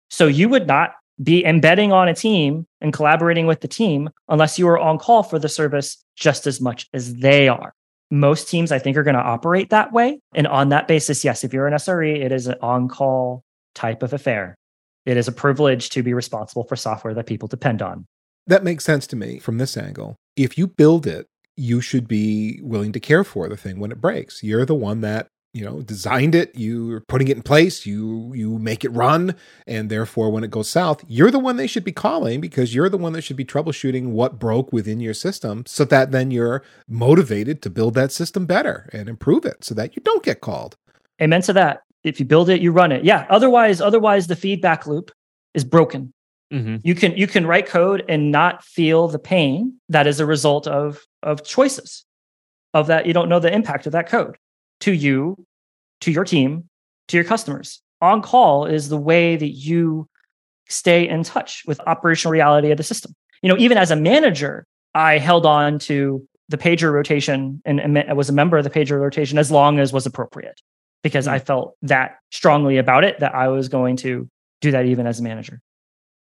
Speaker 3: So you would not be embedding on a team and collaborating with the team unless you are on call for the service just as much as they are. Most teams, I think, are going to operate that way. And on that basis, yes, if you're an SRE, it is an on call type of affair. It is a privilege to be responsible for software that people depend on.
Speaker 2: That makes sense to me from this angle. If you build it, you should be willing to care for the thing when it breaks. You're the one that you know designed it you're putting it in place you you make it run and therefore when it goes south you're the one they should be calling because you're the one that should be troubleshooting what broke within your system so that then you're motivated to build that system better and improve it so that you don't get called
Speaker 3: amen to that if you build it you run it yeah otherwise otherwise the feedback loop is broken mm-hmm. you can you can write code and not feel the pain that is a result of of choices of that you don't know the impact of that code to you, to your team, to your customers. On call is the way that you stay in touch with operational reality of the system. You know, even as a manager, I held on to the pager rotation and, and I was a member of the pager rotation as long as was appropriate because. I felt that strongly about it that I was going to do that even as a manager.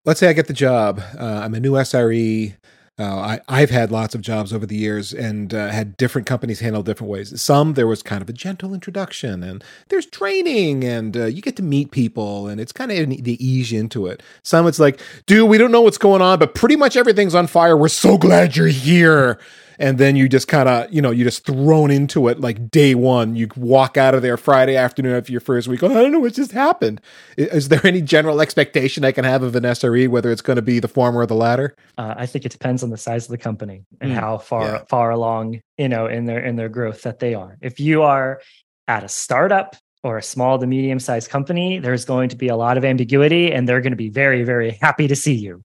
Speaker 2: Let's say I get the job. Uh, I'm a new SRE. Uh, I, have had lots of jobs over the years and uh, had different companies handle different ways. Some there was kind of a gentle introduction, and there's training, and uh, you get to meet people, and it's kind of the ease into it. Some it's like, dude, we don't know what's going on, but pretty much everything's on fire. We're so glad you're here and then you just kind of you know you just thrown into it like day one. You walk out of there friday afternoon after your first week oh, i don't know what just happened. Is there any general expectation i can have of an sre whether it's going to be the former or the latter?
Speaker 3: Uh, i think it depends on the size of the company and mm, how far yeah. far along you know in their in their growth that they are. If you are at a startup or a small to medium sized company, there's going to be a lot of ambiguity and they're going to be very, very happy to see you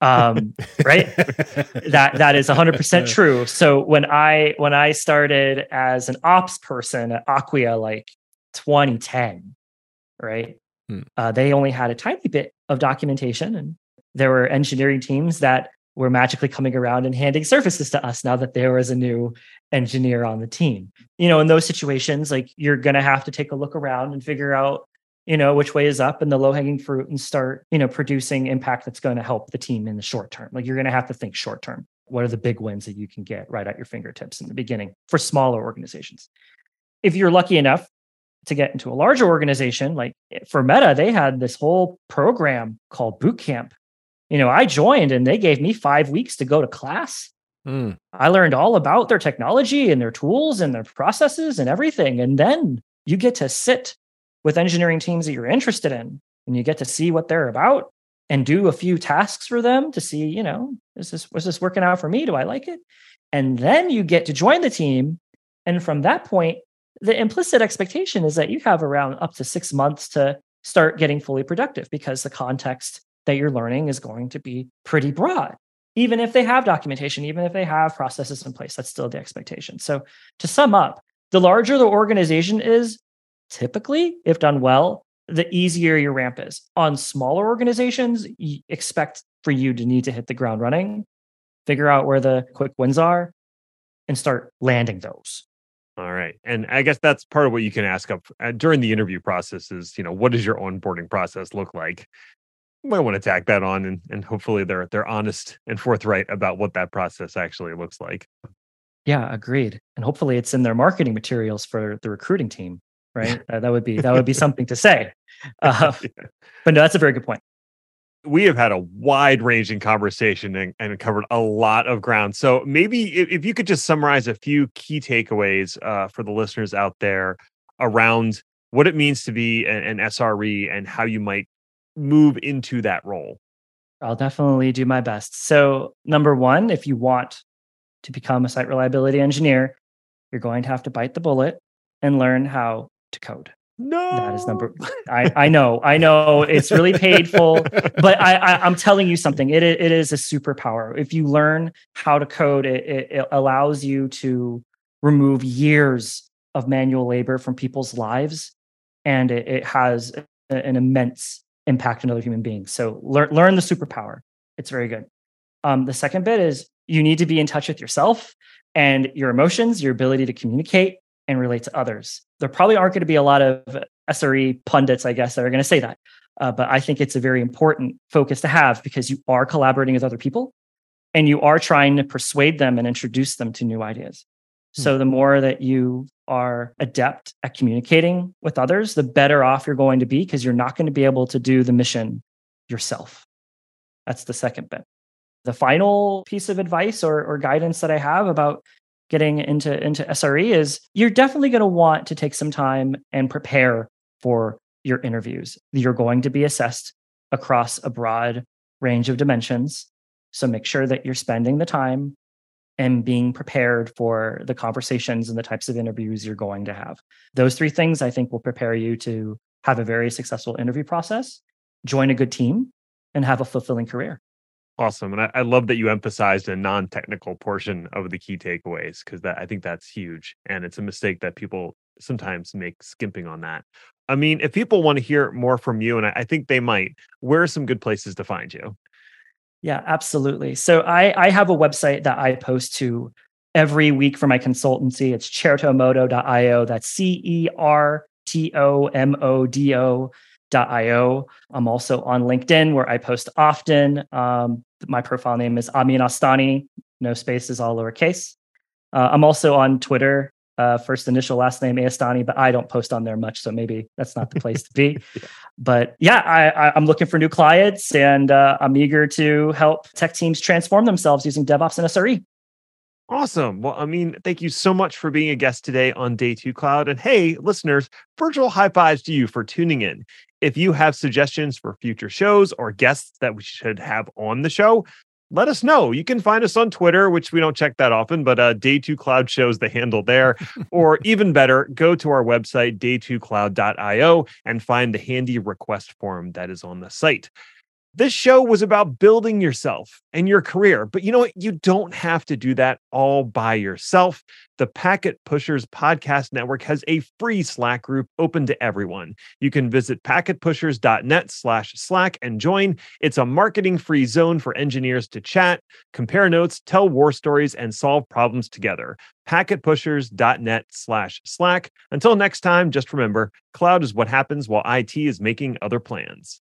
Speaker 3: um, right? That that is 100% true. So when i when i started as an ops person at acquia like 2010 right? Hmm. uh, they only had a tiny bit of documentation and there were engineering teams that were magically coming around and handing services to us now that there was a new engineer on the team. You know in those situations like you're going to have to take a look around and figure out you know which way is up and the low hanging fruit and start you know producing impact that's going to help the team in the short term. Like you're going to have to think short term. What are the big wins that you can get right at your fingertips in the beginning for smaller organizations? If you're lucky enough to get into a larger organization like eh, for meta they had this whole program called boot camp. You know i joined and they gave me five weeks to go to class. Mm. i learned all about their technology and their tools and their processes and everything. And then you get to sit with engineering teams that you're interested in and you get to see what they're about and do a few tasks for them to see, you know, is this was this working out for me? Do I like it? And then you get to join the team. And from that point, the implicit expectation is that you have around up to six months to start getting fully productive because the context that you're learning is going to be pretty broad. Even if they have documentation, even if they have processes in place, that's still the expectation. So to sum up, the larger the organization is, typically, if done well, the easier your ramp is. On smaller organizations, expect for you to need to hit the ground running, figure out where the quick wins are, and start landing those.
Speaker 1: All right. And I guess that's part of what you can ask up uh, during the interview process is, you know, what does your onboarding process look like? You might want to tack that on and, and hopefully they're they're honest and forthright about what that process actually looks like.
Speaker 3: Yeah, agreed. And hopefully it's in their marketing materials for the recruiting team right? uh, that would be that would be something to say. Uh, yeah. But no, that's a very good point.
Speaker 1: We have had a wide ranging conversation and, and, covered a lot of ground. So maybe if, if you could just summarize a few key takeaways uh, for the listeners out there around what it means to be an, an SRE and how you might move into that role.
Speaker 3: I'll definitely do my best. So, number one, if you want to become a site reliability engineer, you're going to have to bite the bullet and learn how to code.
Speaker 1: No,
Speaker 3: that is number. I I know, I know, it's really painful, but I, I am telling you something. It it is a superpower. If you learn how to code, it, it, it allows you to remove years of manual labor from people's lives, and it, it has an immense impact on other human beings. So learn learn the superpower. It's very good. Um, the second bit is you need to be in touch with yourself and your emotions, your ability to communicate, and relate to others. There probably aren't going to be a lot of SRE pundits, I guess, that are going to say that. Uh, but I think it's a very important focus to have because you are collaborating with other people and you are trying to persuade them and introduce them to new ideas. Mm-hmm. So the more that you are adept at communicating with others, the better off you're going to be because you're not going to be able to do the mission yourself. That's the second bit. The final piece of advice or, or guidance that I have about getting into into SRE is you're definitely going to want to take some time and prepare for your interviews. You're going to be assessed across a broad range of dimensions. So make sure that you're spending the time and being prepared for the conversations and the types of interviews you're going to have. Those three things I think will prepare you to have a very successful interview process, join a good team, and have a fulfilling career.
Speaker 1: Awesome. And I, I love that you emphasized a non technical portion of the key takeaways because that I think that's huge. And it's a mistake that people sometimes make skimping on that. I mean, if people want to hear more from you, and I, I think they might, where are some good places to find you?
Speaker 3: Yeah, absolutely. So I, I have a website that I post to every week for my consultancy. It's certomodo.io. That's C E R T O M O D O io. I'm also on LinkedIn where I post often. Um, my profile name is Amin Astaneh, no spaces, all lowercase. Uh, I'm also on Twitter, uh, first initial, last name Astaneh, but I don't post on there much, so maybe that's not the place to be. yeah. But yeah, I, am looking for new clients, and uh, I'm eager to help tech teams transform themselves using DevOps and SRE.
Speaker 1: Awesome. Well, I mean, thank you so much for being a guest today on Day 2 Cloud. And hey, listeners, virtual high fives to you for tuning in. If you have suggestions for future shows or guests that we should have on the show, let us know. You can find us on Twitter, which we don't check that often, but uh, Day 2 Cloud shows the handle there. or even better, go to our website, day2cloud.io, and find the handy request form that is on the site. This show was about building yourself and your career, but you know what? You don't have to do that all by yourself. The Packet Pushers Podcast Network has a free Slack group open to everyone. You can visit packetpushers.net slash Slack and join. It's a marketing free zone for engineers to chat, compare notes, tell war stories, and solve problems together. Packetpushers.net slash Slack. Until next time, just remember cloud is what happens while IT is making other plans.